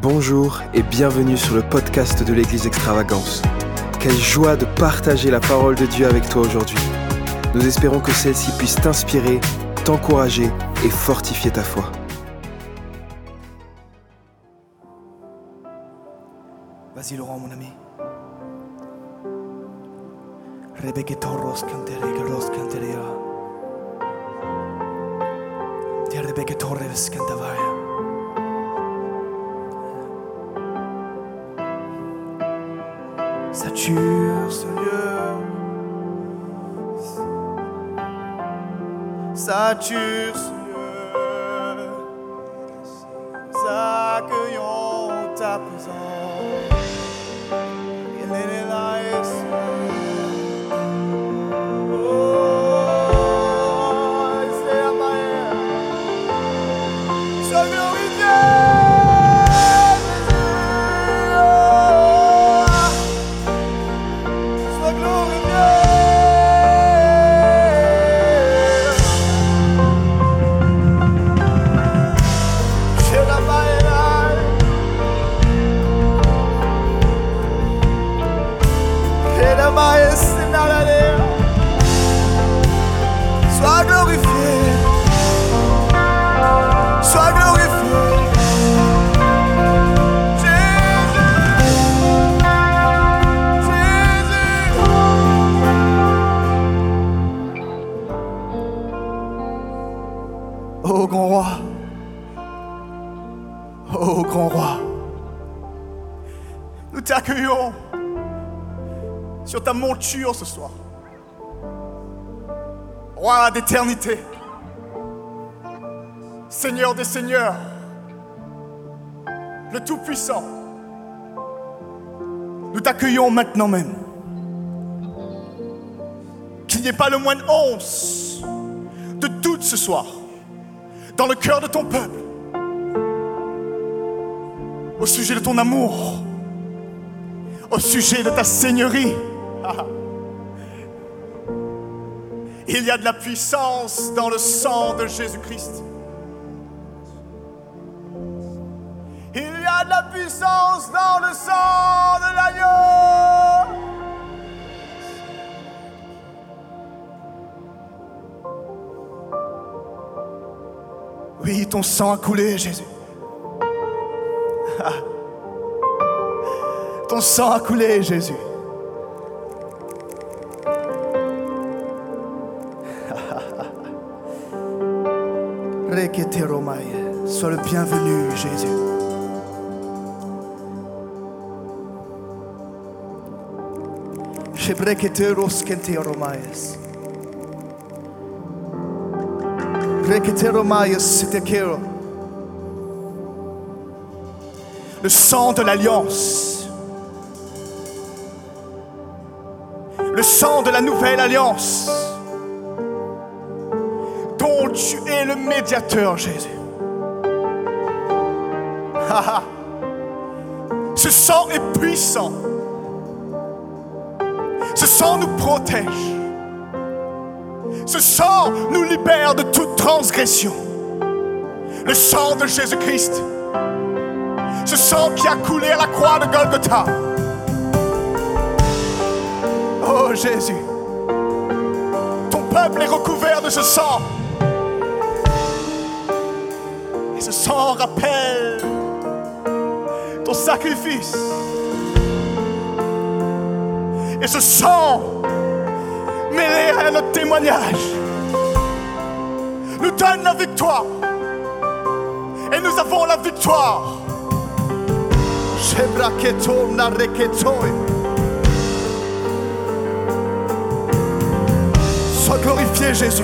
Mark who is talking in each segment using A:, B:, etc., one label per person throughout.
A: Bonjour et bienvenue sur le podcast de l'Église Extravagance. Quelle joie de partager la parole de Dieu avec toi aujourd'hui. Nous espérons que celle-ci puisse t'inspirer, t'encourager et fortifier ta foi.
B: Vas-y Laurent mon ami. Rebeke Torres Cantavaya. Sature. D'éternité, Seigneur des seigneurs, le Tout-Puissant, nous t'accueillons maintenant même. Qu'il n'y ait pas le moins de once de doute ce soir dans le cœur de ton peuple au sujet de ton amour, au sujet de ta seigneurie. Il y a de la puissance dans le sang de Jésus-Christ. Il y a de la puissance dans le sang de l'agneau. Oui, ton sang a coulé, Jésus. Ton sang a coulé, Jésus. Sois le bienvenu, Jésus. Le sang de l'alliance. Le sang de la nouvelle alliance dont tu es le médiateur, Jésus. Ce sang est puissant. Ce sang nous protège. Ce sang nous libère de toute transgression. Le sang de Jésus-Christ. Ce sang qui a coulé à la croix de Golgotha. Oh Jésus. Ton peuple est recouvert de ce sang. Et ce sang rappelle ton sacrifice. Et ce sang, mêlé à notre témoignage, nous donne la victoire. Et nous avons la victoire. Sois glorifié, Jésus.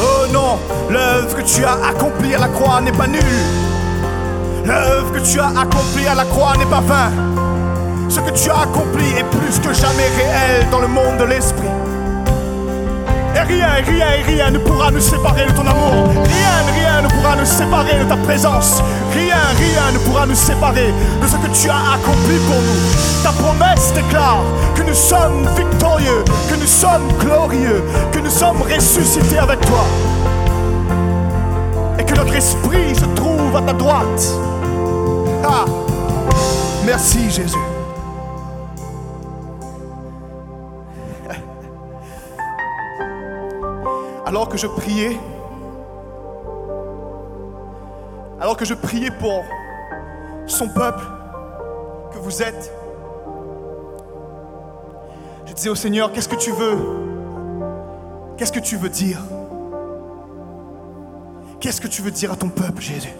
B: Oh non, l'œuvre que tu as accomplie à la croix n'est pas nulle. L'œuvre que tu as accomplie à la croix n'est pas vain. Ce que tu as accompli est plus que jamais réel dans le monde de l'esprit. Et rien, rien, rien ne pourra nous séparer de ton amour. Rien, rien ne pourra nous séparer de ta présence. Rien, rien ne pourra nous séparer de ce que tu as accompli pour nous. Ta promesse déclare que nous sommes victorieux, que nous sommes glorieux, que nous sommes ressuscités avec toi. Et que notre esprit se trouve à ta droite. Ah. Merci Jésus. Alors que je priais, alors que je priais pour son peuple que vous êtes, je disais au Seigneur, qu'est-ce que tu veux? Qu'est-ce que tu veux dire? Qu'est-ce que tu veux dire à ton peuple, Jésus?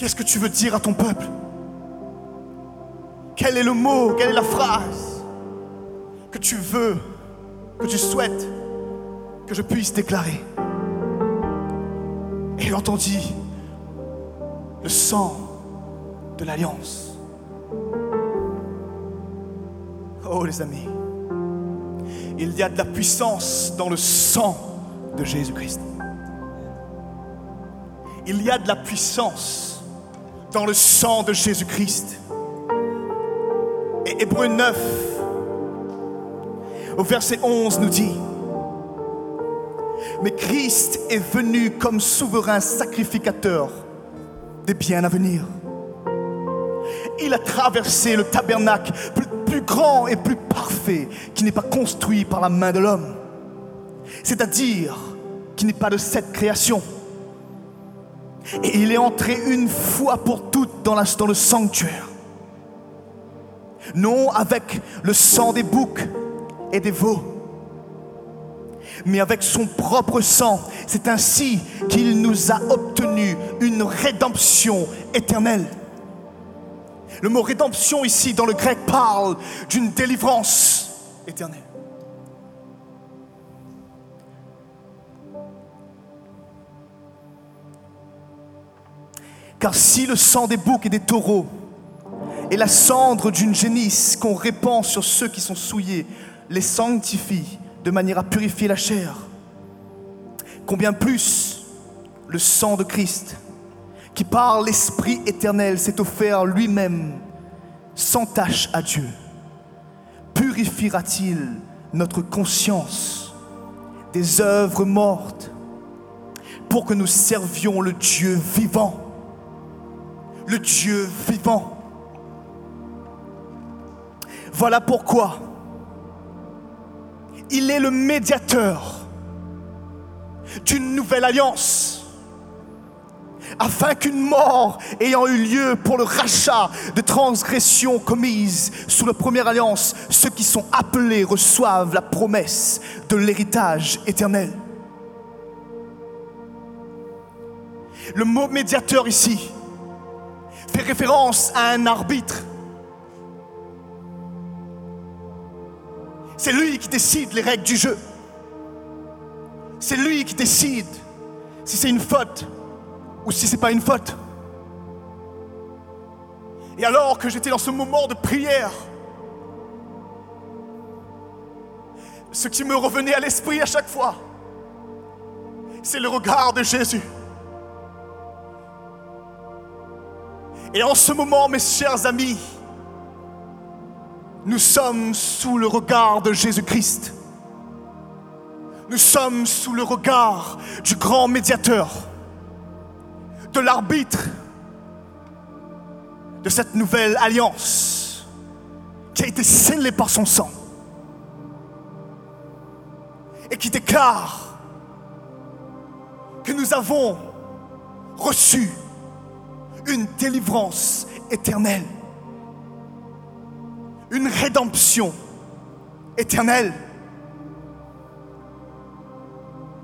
B: Qu'est-ce que tu veux dire à ton peuple? Quel est le mot, quelle est la phrase que tu veux, que tu souhaites que je puisse déclarer? Et il entendit le sang de l'alliance. Oh les amis, il y a de la puissance dans le sang de Jésus-Christ. Il y a de la puissance dans le sang de Jésus-Christ. Et Hébreu 9, au verset 11, nous dit, mais Christ est venu comme souverain sacrificateur des biens à venir. Il a traversé le tabernacle plus, plus grand et plus parfait qui n'est pas construit par la main de l'homme, c'est-à-dire qui n'est pas de cette création. Et il est entré une fois pour toutes dans, le sanctuaire. Non avec le sang des boucs et des veaux, mais avec son propre sang. C'est ainsi qu'il nous a obtenu une rédemption éternelle. Le mot rédemption ici dans le grec parle d'une délivrance éternelle. Car si le sang des boucs et des taureaux et la cendre d'une génisse qu'on répand sur ceux qui sont souillés les sanctifie de manière à purifier la chair, combien plus le sang de Christ, qui par l'Esprit éternel s'est offert lui-même sans tache à Dieu, purifiera-t-il notre conscience des œuvres mortes pour que nous servions le Dieu vivant, le Dieu vivant. Voilà pourquoi il est le médiateur d'une nouvelle alliance, afin qu'une mort ayant eu lieu pour le rachat de transgressions commises sous la première alliance, ceux qui sont appelés reçoivent la promesse de l'héritage éternel. Le mot médiateur ici fait référence à un arbitre. C'est lui qui décide les règles du jeu. C'est lui qui décide si c'est une faute ou si c'est pas une faute. Et alors que j'étais dans ce moment de prière, ce qui me revenait à l'esprit à chaque fois, c'est le regard de Jésus. Et en ce moment, mes chers amis, nous sommes sous le regard de Jésus-Christ. Nous sommes sous le regard du grand médiateur, de l'arbitre de cette nouvelle alliance qui a été scellée par son sang et qui déclare que nous avons reçu une délivrance éternelle, une rédemption éternelle.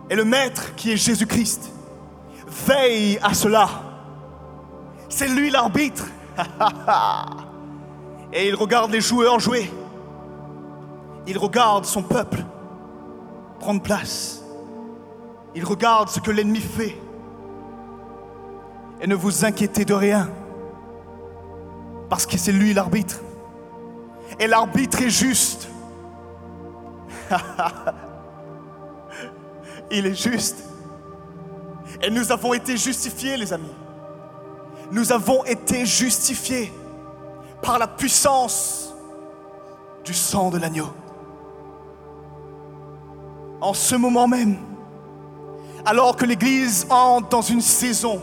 B: Et le Maître qui est Jésus-Christ veille à cela. C'est lui l'arbitre. Et il regarde les joueurs jouer. Il regarde son peuple prendre place. Il regarde ce que l'ennemi fait. Et ne vous inquiétez de rien. Parce que c'est lui l'arbitre. Et l'arbitre est juste. Il est juste. Et nous avons été justifiés, les amis. Nous avons été justifiés par la puissance du sang de l'agneau. En ce moment même, alors que l'Église entre dans une saison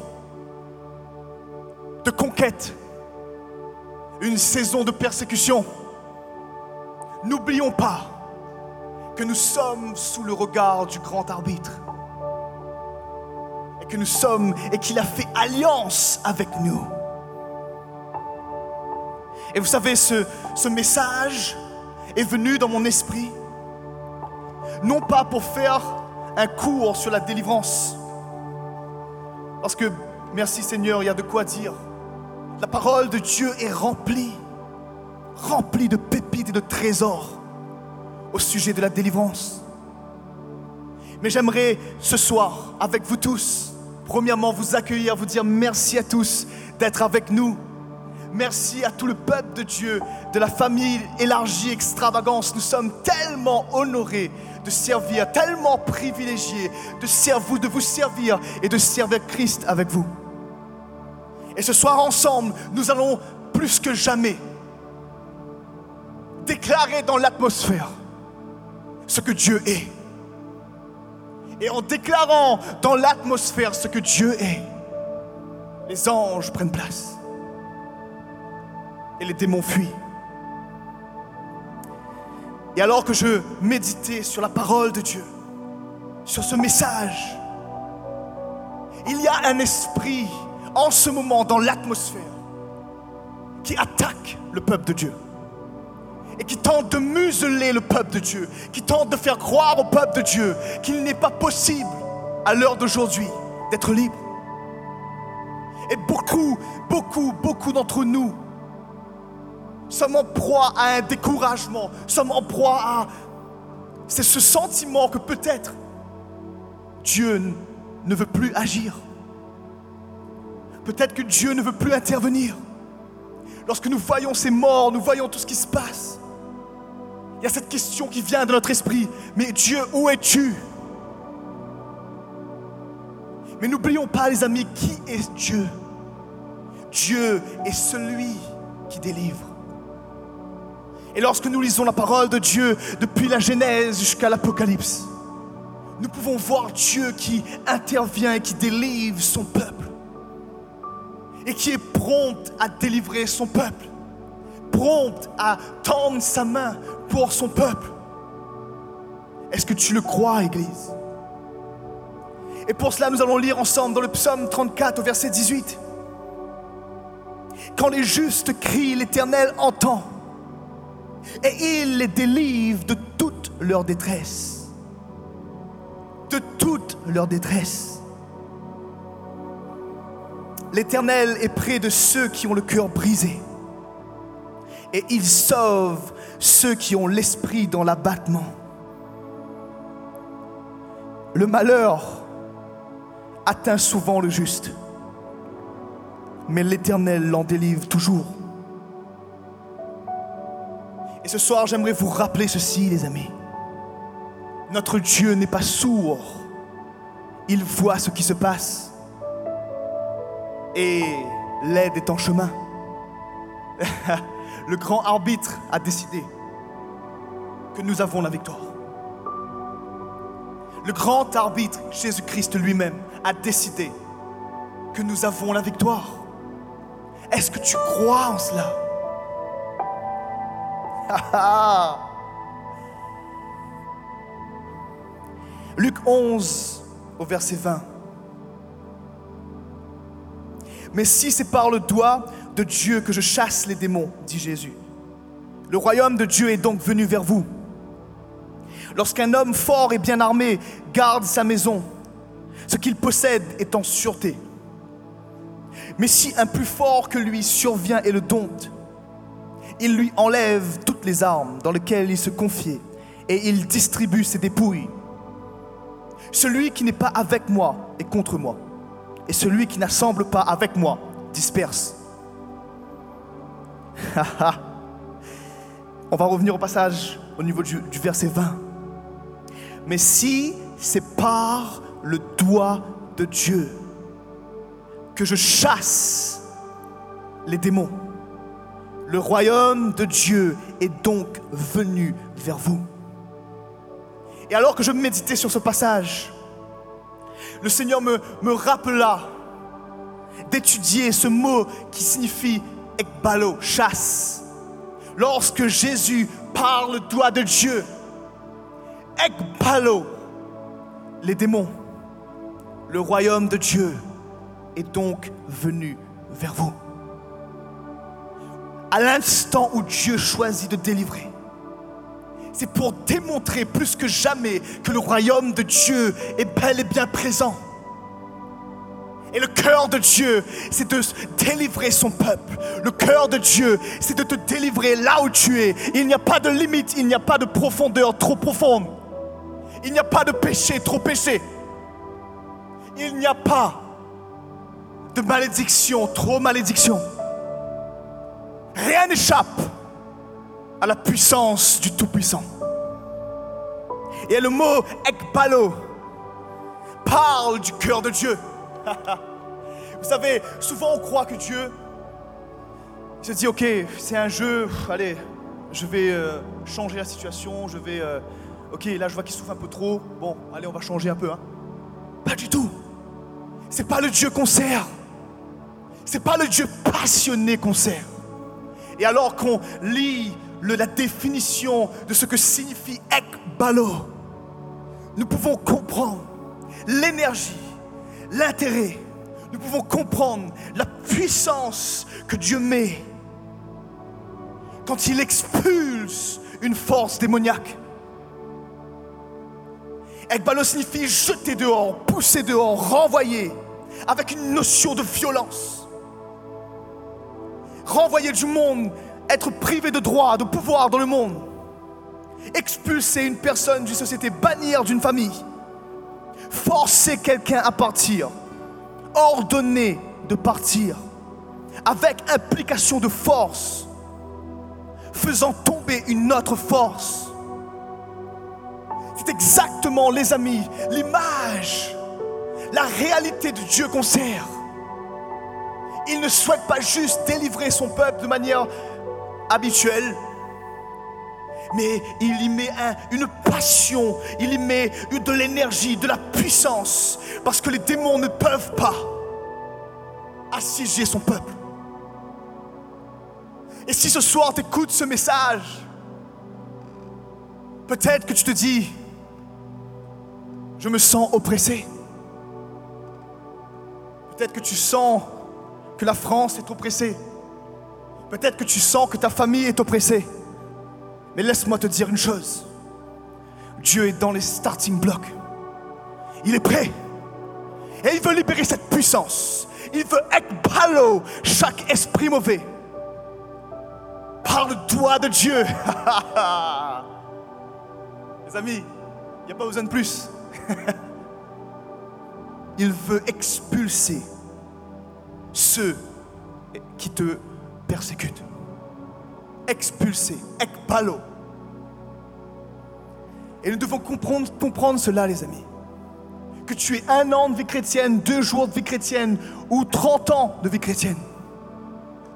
B: de conquête, une saison de persécution. N'oublions pas que nous sommes sous le regard du grand arbitre et que nous sommes et qu'il a fait alliance avec nous. Et vous savez, ce, ce message est venu dans mon esprit, non pas pour faire un cours sur la délivrance, parce que, merci Seigneur, il y a de quoi dire. La parole de Dieu est remplie, remplie de pépites et de trésors au sujet de la délivrance. Mais j'aimerais ce soir, avec vous tous, premièrement vous accueillir, vous dire merci à tous d'être avec nous. Merci à tout le peuple de Dieu, de la famille élargie extravagance. Nous sommes tellement honorés de servir, tellement privilégiés de, servir, de vous servir et de servir Christ avec vous. Et ce soir ensemble, nous allons plus que jamais déclarer dans l'atmosphère ce que Dieu est. Et en déclarant dans l'atmosphère ce que Dieu est, les anges prennent place et les démons fuient. Et alors que je méditais sur la parole de Dieu, sur ce message, il y a un esprit en ce moment dans l'atmosphère qui attaque le peuple de Dieu et qui tente de museler le peuple de Dieu, qui tente de faire croire au peuple de Dieu qu'il n'est pas possible à l'heure d'aujourd'hui d'être libre. Et beaucoup, beaucoup, beaucoup d'entre nous sommes en proie à un découragement, sommes en proie à... C'est ce sentiment que peut-être Dieu ne veut plus agir. Peut-être que Dieu ne veut plus intervenir. Lorsque nous voyons ces morts, nous voyons tout ce qui se passe. Il y a cette question qui vient de notre esprit. Mais Dieu, où es-tu? Mais n'oublions pas, les amis, qui est Dieu? Dieu est celui qui délivre. Et lorsque nous lisons la parole de Dieu depuis la Genèse jusqu'à l'Apocalypse, nous pouvons voir Dieu qui intervient et qui délivre son peuple. Et qui est prompt à délivrer son peuple. Prompt à tendre sa main pour son peuple. Est-ce que tu le crois, Église? Et pour cela, nous allons lire ensemble dans le psaume 34 au verset 18. Quand les justes crient, l'Éternel entend et il les délivre de toute leur détresse. De toute leur détresse. L'Éternel est près de ceux qui ont le cœur brisé. Et il sauve ceux qui ont l'esprit dans l'abattement. Le malheur atteint souvent le juste, mais l'Éternel l'en délivre toujours. Et ce soir, j'aimerais vous rappeler ceci, les amis. Notre Dieu n'est pas sourd. Il voit ce qui se passe. Et l'aide est en chemin. Le grand arbitre a décidé que nous avons la victoire. Le grand arbitre, Jésus-Christ lui-même, a décidé que nous avons la victoire. Est-ce que tu crois en cela? Luc 11 au verset 20. Mais si c'est par le doigt de Dieu que je chasse les démons, dit Jésus, le royaume de Dieu est donc venu vers vous. Lorsqu'un homme fort et bien armé garde sa maison, ce qu'il possède est en sûreté. Mais si un plus fort que lui survient et le dompte, il lui enlève toutes les armes dans lesquelles il se confiait et il distribue ses dépouilles. Celui qui n'est pas avec moi est contre moi, et celui qui n'assemble pas avec moi disperse. On va revenir au passage au niveau du, verset 20. Mais si c'est par le doigt de Dieu que je chasse les démons, le royaume de Dieu est donc venu vers vous. Et alors que je méditais sur ce passage, le Seigneur me, rappela d'étudier ce mot qui signifie ekbalo, chasse. Lorsque Jésus parle le doigt de Dieu, ekbalo, les démons, le royaume de Dieu est donc venu vers vous. À l'instant où Dieu choisit de délivrer, c'est pour démontrer plus que jamais que le royaume de Dieu est bel et bien présent. Et le cœur de Dieu, c'est de délivrer son peuple. Le cœur de Dieu, c'est de te délivrer là où tu es. Il n'y a pas de limite, il n'y a pas de profondeur trop profonde. Il n'y a pas de péché trop péché. Il n'y a pas de malédiction trop malédiction. Rien n'échappe à la puissance du Tout-Puissant. Et le mot ekbalo parle du cœur de Dieu. Vous savez, souvent on croit que Dieu se dit, ok, c'est un jeu, allez, je vais euh, changer la situation, je vais, euh, ok, là je vois qu'il souffre un peu trop, bon, allez, on va changer un peu. Hein. Pas du tout. C'est pas le Dieu qu'on sert. C'est pas le Dieu passionné qu'on sert. Et alors qu'on lit la définition de ce que signifie ekbalo, nous pouvons comprendre l'énergie, l'intérêt, nous pouvons comprendre la puissance que Dieu met quand il expulse une force démoniaque. Ekbalo signifie jeter dehors, pousser dehors, renvoyer, avec une notion de violence. Renvoyer du monde, être privé de droit, de pouvoir dans le monde. Expulser une personne d'une société, bannir d'une famille forcer quelqu'un à partir, ordonner de partir, avec implication de force, faisant tomber une autre force. C'est exactement, les amis, l'image, la réalité de Dieu qu'on sert. Il ne souhaite pas juste délivrer son peuple de manière habituelle, mais il y met une passion, il y met de l'énergie, de la puissance, parce que les démons ne peuvent pas assiéger son peuple. Et si ce soir tu écoutes ce message, peut-être que tu te dis, je me sens oppressé. Peut-être que tu sens que la France est oppressée. Peut-être que tu sens que ta famille est oppressée. Mais laisse-moi te dire une chose. Dieu est dans les starting blocks. Il est prêt. Et il veut libérer cette puissance. Il veut ekbalo chaque esprit mauvais. Par le doigt de Dieu. Les amis, il n'y a pas besoin de plus. il veut expulser ceux qui te persécutent expulsé. Et nous devons comprendre, comprendre cela, les amis. Que tu aies un an de vie chrétienne, deux jours de vie chrétienne ou trente ans de vie chrétienne.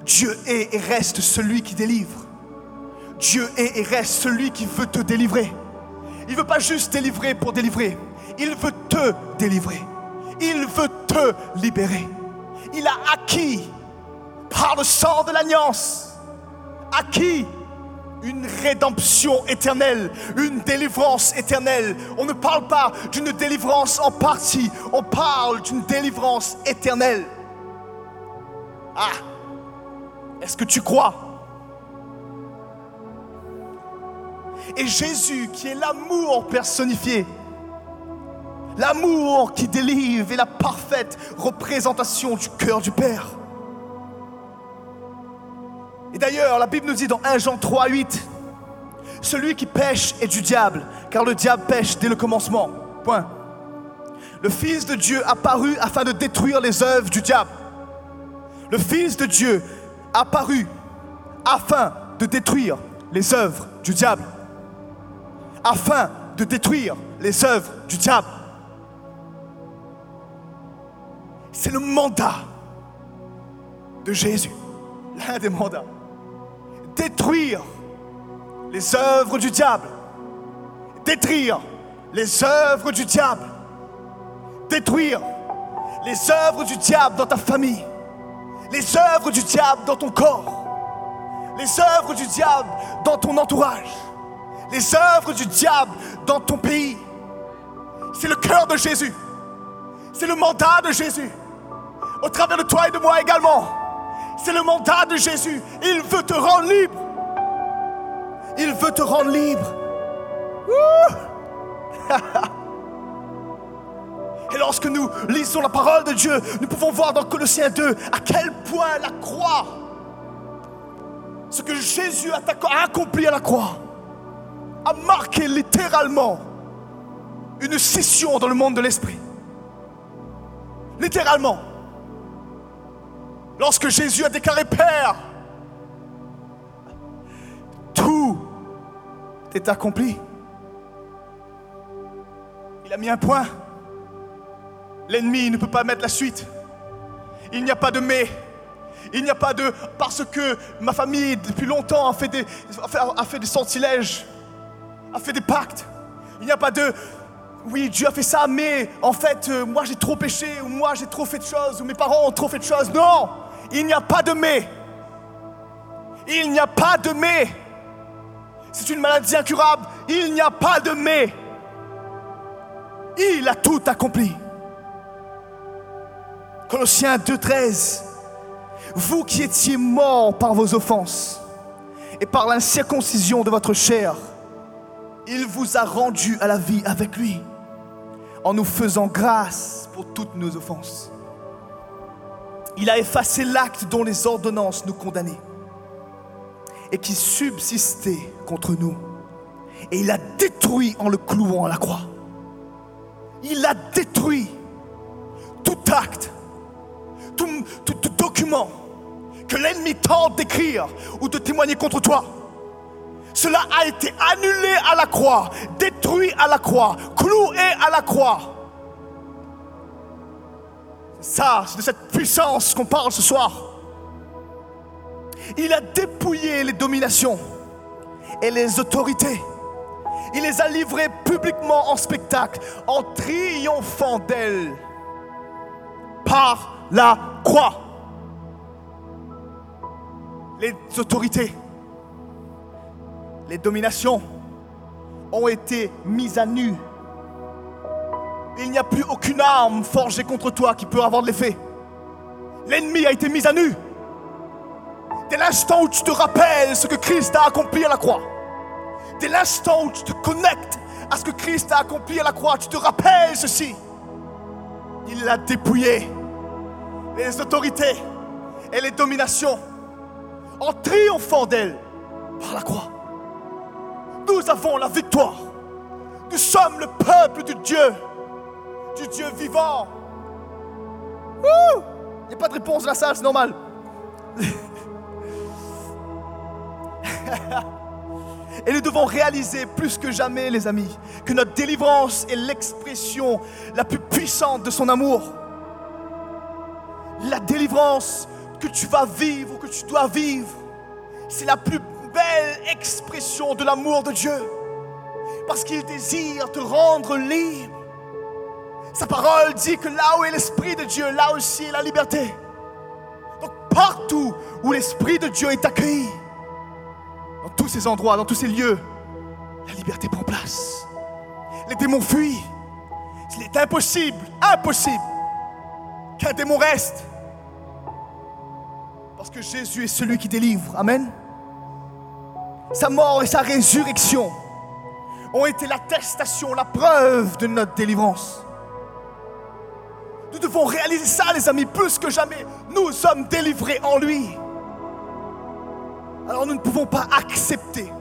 B: Dieu est et reste celui qui délivre. Dieu est et reste celui qui veut te délivrer. Il ne veut pas juste délivrer pour délivrer. Il veut te délivrer. Il veut te libérer. Il a acquis par le sang de l'alliance acquis une rédemption éternelle, une délivrance éternelle. On ne parle pas d'une délivrance en partie, on parle d'une délivrance éternelle. Ah, est-ce que tu crois? Et Jésus, qui est l'amour personnifié, l'amour qui délivre, est la parfaite représentation du cœur du Père. Et d'ailleurs, la Bible nous dit dans 1 Jean 3, 8, celui qui pêche est du diable, car le diable pêche dès le commencement. Point. Le Fils de Dieu apparut afin de détruire les œuvres du diable. Le Fils de Dieu apparut afin de détruire les œuvres du diable. Afin de détruire les œuvres du diable. C'est le mandat de Jésus, l'un des mandats détruire les œuvres du diable. Détruire les œuvres du diable. Détruire les œuvres du diable dans ta famille, les œuvres du diable dans ton corps, les œuvres du diable dans ton entourage, les œuvres du diable dans ton pays. C'est le cœur de Jésus. C'est le mandat de Jésus. Au travers de toi et de moi également. C'est le mandat de Jésus. Il veut te rendre libre. Il veut te rendre libre. Et lorsque nous lisons la parole de Dieu, nous pouvons voir dans Colossiens 2 à quel point la croix, ce que Jésus a accompli à la croix, a marqué littéralement une scission dans le monde de l'esprit. Littéralement. Lorsque Jésus a déclaré Père, tout est accompli. Il a mis un point. L'ennemi ne peut pas mettre la suite. Il n'y a pas de mais. Il n'y a pas de parce que ma famille depuis longtemps a fait des, a fait, des sortilèges, a fait des pactes. Il n'y a pas de oui, Dieu a fait ça, mais en fait, euh, moi j'ai trop péché, ou moi j'ai trop fait de choses, ou mes parents ont trop fait de choses. Non, il n'y a pas de mais. Il n'y a pas de mais. C'est une maladie incurable. Il n'y a pas de mais. Il a tout accompli. Colossiens 2.13. Vous qui étiez morts par vos offenses et par l'incirconcision de votre chair, il vous a rendu à la vie avec lui en nous faisant grâce pour toutes nos offenses. Il a effacé l'acte dont les ordonnances nous condamnaient et qui subsistait contre nous. Et il a détruit en le clouant à la croix. Il a détruit tout acte, tout, document que l'ennemi tente d'écrire ou de témoigner contre toi. Cela a été annulé à la croix, détruit à la croix, cloué à la croix. Ça, de cette puissance qu'on parle ce soir. Il a dépouillé les dominations et les autorités. Il les a livrées publiquement en spectacle, en triomphant d'elles par la croix. Les autorités, les dominations ont été mises à nu. Il n'y a plus aucune arme forgée contre toi qui peut avoir de l'effet. L'ennemi a été mis à nu. Dès l'instant où tu te rappelles ce que Christ a accompli à la croix, dès l'instant où tu te connectes à ce que Christ a accompli à la croix, tu te rappelles ceci. Il l'a dépouillé. Les autorités et les dominations en triomphant d'elle par la croix. Nous avons la victoire. Nous sommes le peuple de Dieu, du Dieu vivant? Il n'y a pas de réponse dans la salle, c'est normal. Et nous devons réaliser plus que jamais, les amis, que notre délivrance est l'expression la plus puissante de son amour. La délivrance que tu vas vivre ou que tu dois vivre, c'est la plus belle expression de l'amour de Dieu. Parce qu'il désire te rendre libre. Sa parole dit que là où est l'Esprit de Dieu, là aussi est la liberté. Donc partout où l'Esprit de Dieu est accueilli, dans tous ces endroits, dans tous ces lieux, la liberté prend place. Les démons fuient. Il est impossible, impossible qu'un démon reste. Parce que Jésus est celui qui délivre. Amen. Sa mort et sa résurrection ont été l'attestation, la preuve de notre délivrance. Nous devons réaliser ça, les amis, plus que jamais. Nous sommes délivrés en lui. Alors nous ne pouvons pas accepter,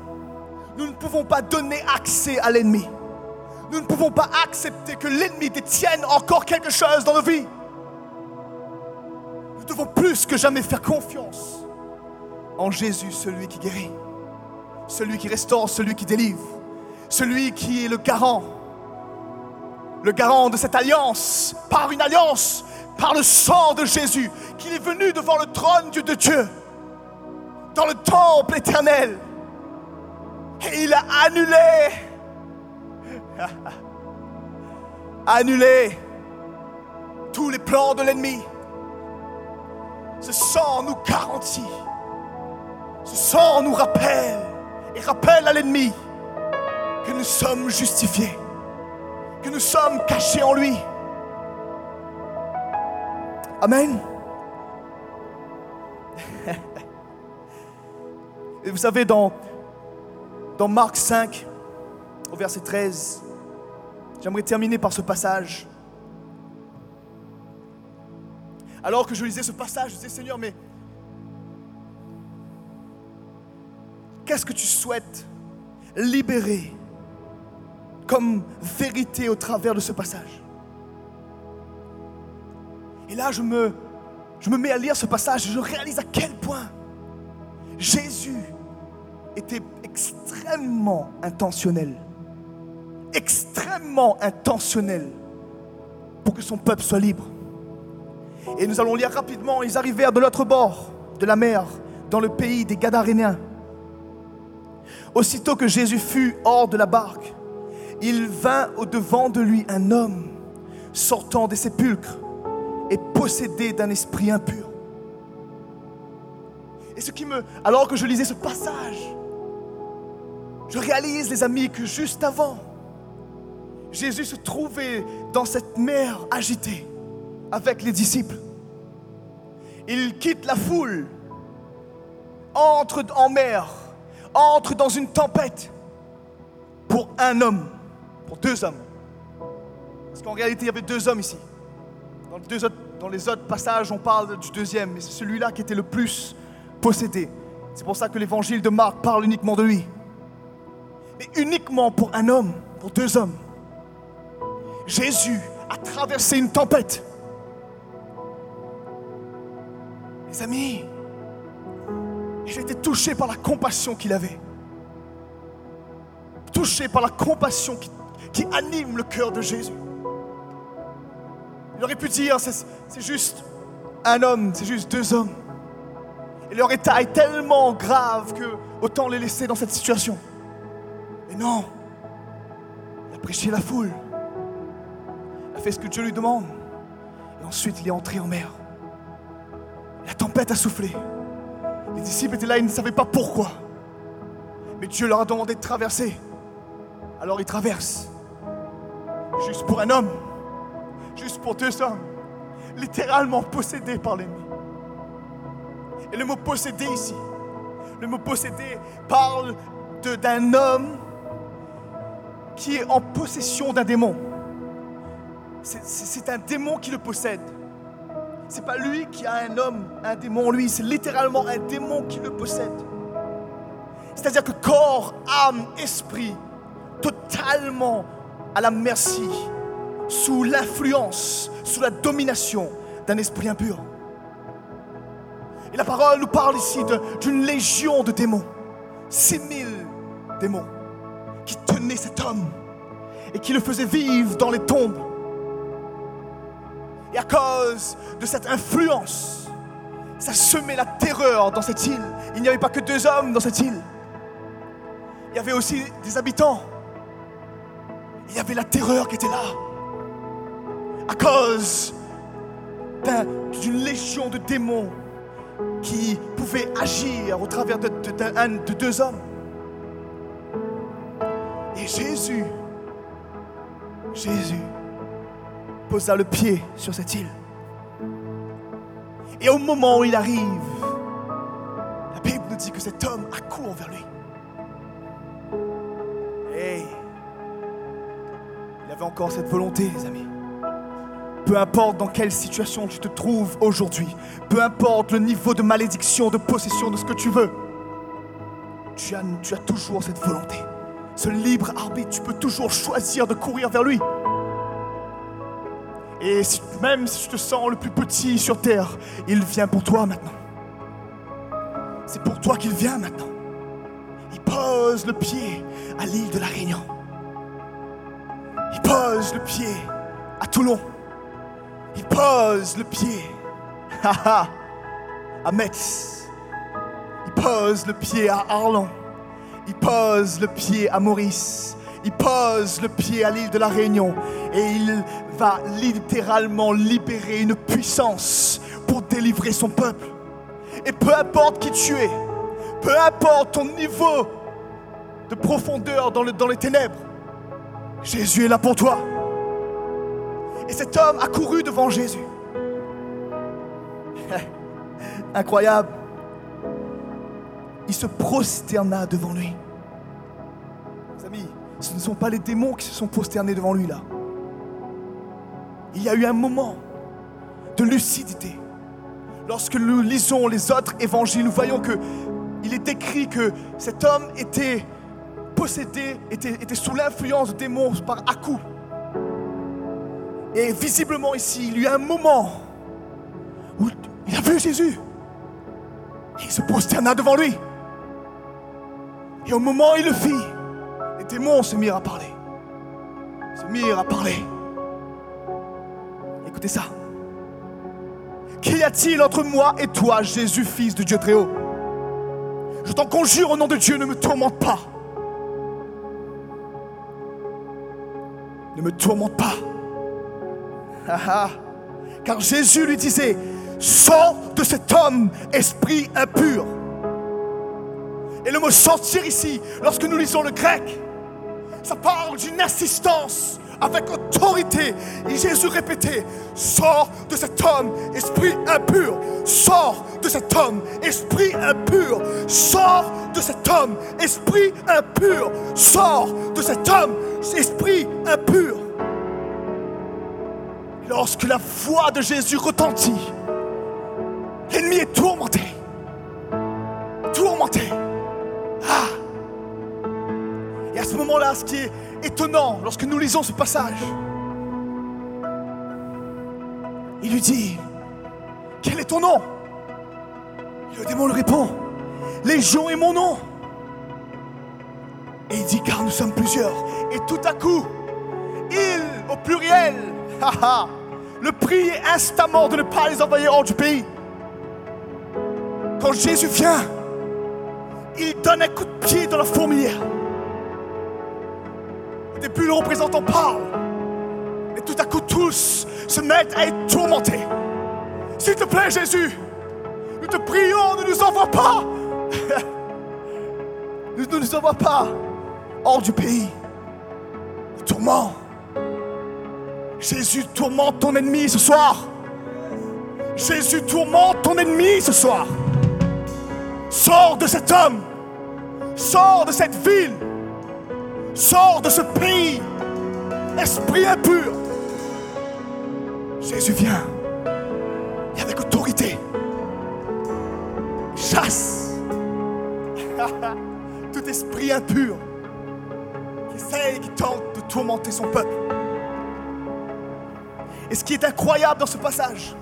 B: nous ne pouvons pas donner accès à l'ennemi. Nous ne pouvons pas accepter que l'ennemi détienne encore quelque chose dans nos vies. Nous devons plus que jamais faire confiance en Jésus, celui qui guérit, celui qui restaure, celui qui délivre, celui qui est le garant, le garant de cette alliance, par une alliance, par le sang de Jésus, qu'il est venu devant le trône de Dieu dans le temple éternel. Et il a annulé, annulé tous les plans de l'ennemi. Ce sang nous garantit. Ce sang nous rappelle et rappelle à l'ennemi que nous sommes justifiés, que nous sommes cachés en lui. Amen. Et vous savez, dans, dans Marc 5, au verset 13, j'aimerais terminer par ce passage. Alors que je lisais ce passage, je disais Seigneur, mais qu'est-ce que tu souhaites libérer comme vérité au travers de ce passage Et là, je me, mets à lire ce passage et je réalise à quel point Jésus était extrêmement intentionnel. Extrêmement intentionnel pour que son peuple soit libre. Et nous allons lire rapidement, ils arrivèrent de l'autre bord de la mer, dans le pays des Gadaréniens. Aussitôt que Jésus fut hors de la barque, il vint au-devant de lui un homme sortant des sépulcres et possédé d'un esprit impur. Et ce qui me... Alors que je lisais ce passage, je réalise, les amis, que juste avant, Jésus se trouvait dans cette mer agitée avec les disciples. Il quitte la foule, entre en mer, entre dans une tempête pour un homme, pour deux hommes. Parce qu'en réalité, il y avait deux hommes ici. Dans les, autres, autres passages, on parle du deuxième, mais c'est celui-là qui était le plus possédé. C'est pour ça que l'évangile de Marc parle uniquement de lui. Mais uniquement pour un homme, pour deux hommes. Jésus a traversé une tempête. Mes amis, j'ai été touché par la compassion qu'il avait. Touché par la compassion qui, qui anime le cœur de Jésus. Il aurait pu dire, c'est juste un homme, c'est juste deux hommes. Et leur état est tellement grave que autant les laisser dans cette situation. Mais non, il a prêché la foule. Il a fait ce que Dieu lui demande. Et ensuite, il est entré en mer. La tempête a soufflé. Les disciples étaient là, ils ne savaient pas pourquoi. Mais Dieu leur a demandé de traverser. Alors ils traversent. Juste pour un homme. Juste pour deux hommes. Littéralement possédés par l'ennemi. Et le mot possédé ici, le mot possédé parle d'un homme qui est en possession d'un démon. C'est un démon qui le possède. C'est pas lui qui a un homme, un démon, lui, c'est littéralement un démon qui le possède. C'est-à-dire que corps, âme, esprit, totalement à la merci, sous l'influence, sous la domination d'un esprit impur. Et la parole nous parle ici d'une légion de démons. 6000 démons qui tenaient cet homme et qui le faisaient vivre dans les tombes. Et à cause de cette influence, ça semait la terreur dans cette île. Il n'y avait pas que deux hommes dans cette île. Il y avait aussi des habitants. Il y avait la terreur qui était là. À cause d'une légion de démons qui pouvait agir au travers de, de, deux hommes. Et Jésus, Jésus posa le pied sur cette île. Et au moment où il arrive, la Bible nous dit que cet homme accourt vers lui. Avait encore cette volonté, les amis. Peu importe dans quelle situation tu te trouves aujourd'hui, peu importe le niveau de malédiction, de possession, de ce que tu veux, tu as toujours cette volonté, ce libre arbitre. Tu peux toujours choisir de courir vers lui. Et même si tu te sens le plus petit sur terre, il vient pour toi maintenant. C'est pour toi qu'il vient maintenant. Il pose le pied à l'île de la Réunion. Pose le pied à Toulon. Il pose le pied à Metz. Il pose le pied à Arlon. Il pose le pied à Maurice. Il pose le pied à l'île de la Réunion. Et il va littéralement libérer une puissance pour délivrer son peuple. Et peu importe qui tu es, peu importe ton niveau de profondeur dans, le- dans les ténèbres, Jésus est là pour toi. Et cet homme a couru devant Jésus. Incroyable. Il se prosterna devant lui. Mes amis, ce ne sont pas les démons qui se sont prosternés devant lui là. Il y a eu un moment de lucidité. Lorsque nous lisons les autres évangiles, nous voyons que il est écrit que cet homme était possédé, était, était sous l'influence de démons par à. Et visiblement ici, il y a un moment où il a vu Jésus. Et il se prosterna devant lui. Et au moment où il le fit, les démons se mirent à parler. Se mirent à parler. Écoutez ça. Qu'y a-t-il entre moi et toi, Jésus, fils de Dieu très haut? Je t'en conjure au nom de Dieu, ne me tourmente pas. Ne me tourmente pas. Ah, ah. Car Jésus lui disait, sors de cet homme, esprit impur. Et le mot sortir ici, lorsque nous lisons le grec, ça parle d'une insistance avec autorité. Et Jésus répétait, sors de cet homme, esprit impur. Sors de cet homme, esprit impur. Sors de cet homme, esprit impur. Sors de cet homme, esprit impur. Lorsque la voix de Jésus retentit, l'ennemi est tourmenté. Tourmenté. Ah. Et à ce moment-là, ce qui est étonnant lorsque nous lisons ce passage, il lui dit, quel est ton nom? Le démon lui répond, Légion est mon nom. Et il dit, car nous sommes plusieurs. Et tout à coup, il, au pluriel, le prie instamment de ne pas les envoyer hors du pays. Quand Jésus vient, il donne un coup de pied dans la fourmilière. Début, le représentant parle. Et tout à coup, tous se mettent à être tourmentés. S'il te plaît, Jésus, nous te prions, ne nous envoie pas. ne nous envoie pas hors du pays. Tourment. Jésus tourmente ton ennemi ce soir. Jésus tourmente ton ennemi ce soir. Sors de cet homme. Sors de cette ville. Sors de ce pays. Esprit impur. Jésus vient. Et avec autorité. Chasse. Tout esprit impur. Qui essaye, qui tente de tourmenter son peuple. Et ce qui est incroyable dans ce passage,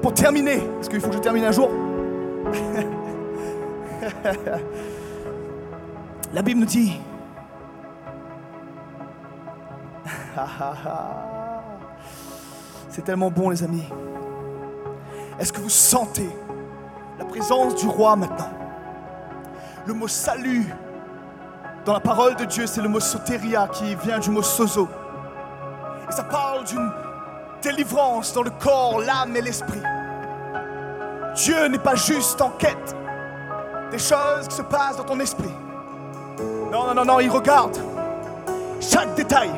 B: pour terminer, parce qu'il faut que je termine un jour, la Bible nous dit, c'est tellement bon les amis, est-ce que vous sentez la présence du roi maintenant? Le mot salut dans la parole de Dieu, c'est le mot soteria qui vient du mot sozo. Et ça parle d'une délivrance dans le corps, l'âme et l'esprit. Dieu n'est pas juste en quête des choses qui se passent dans ton esprit. Non, non, non, non, il regarde chaque détail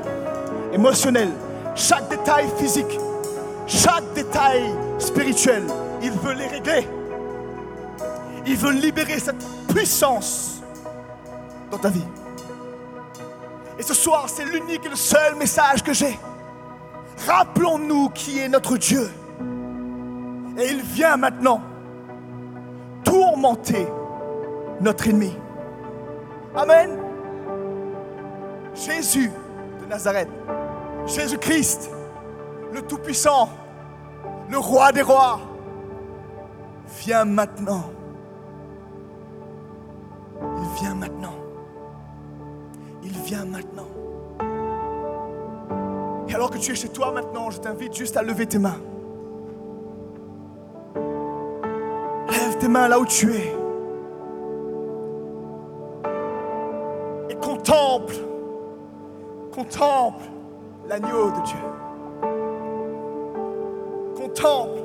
B: émotionnel, chaque détail physique, chaque détail spirituel. Il veut les régler. Il veut libérer cette puissance dans ta vie. Et ce soir, c'est l'unique et le seul message que j'ai. Rappelons-nous qui est notre Dieu. Et il vient maintenant tourmenter notre ennemi. Amen. Jésus de Nazareth, Jésus-Christ, le Tout-Puissant, le Roi des Rois, vient maintenant. Il vient maintenant. Il vient maintenant. Et alors que tu es chez toi maintenant, je t'invite juste à lever tes mains. Lève tes mains là où tu es. Et contemple, contemple l'agneau de Dieu. temple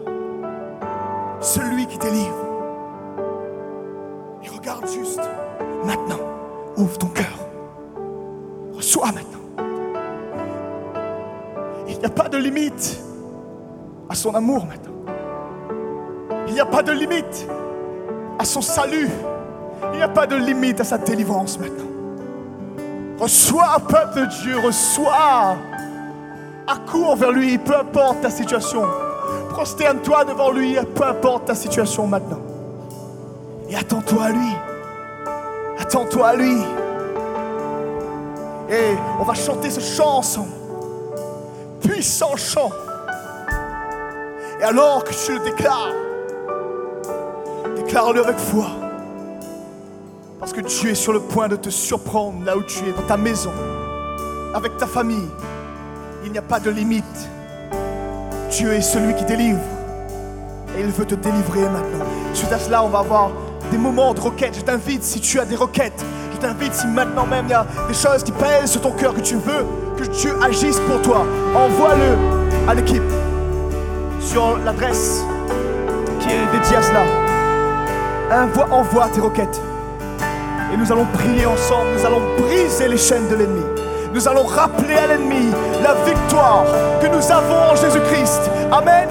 B: celui qui délivre. Et regarde juste, maintenant, ouvre ton cœur. Reçois maintenant. Il n'y a pas de limite à son amour maintenant. Il n'y a pas de limite à son salut. Il n'y a pas de limite à sa délivrance maintenant. Reçois, peuple de Dieu, reçois. Accours vers lui, peu importe ta situation. Prosterne-toi devant lui, peu importe ta situation maintenant. Et attends-toi à lui. Attends-toi à lui. Et on va chanter ce chant ensemble. Puissant chant. Et alors que tu le déclares, déclare-le avec foi. Parce que Dieu est sur le point de te surprendre là où tu es, dans ta maison, avec ta famille. Il n'y a pas de limite. Dieu est celui qui délivre. Et il veut te délivrer maintenant. Suite à cela, on va avoir des moments de requête. Je t'invite, si tu as des requêtes, je t'invite, si maintenant même il y a des choses qui pèsent sur ton cœur, que tu veux que Dieu agisse pour toi, envoie-le à l'équipe sur l'adresse qui est dédiée à cela. Envoie, envoie tes requêtes. Et nous allons prier ensemble, nous allons briser les chaînes de l'ennemi. Nous allons rappeler à l'ennemi la victoire que nous avons en Jésus-Christ. Amen.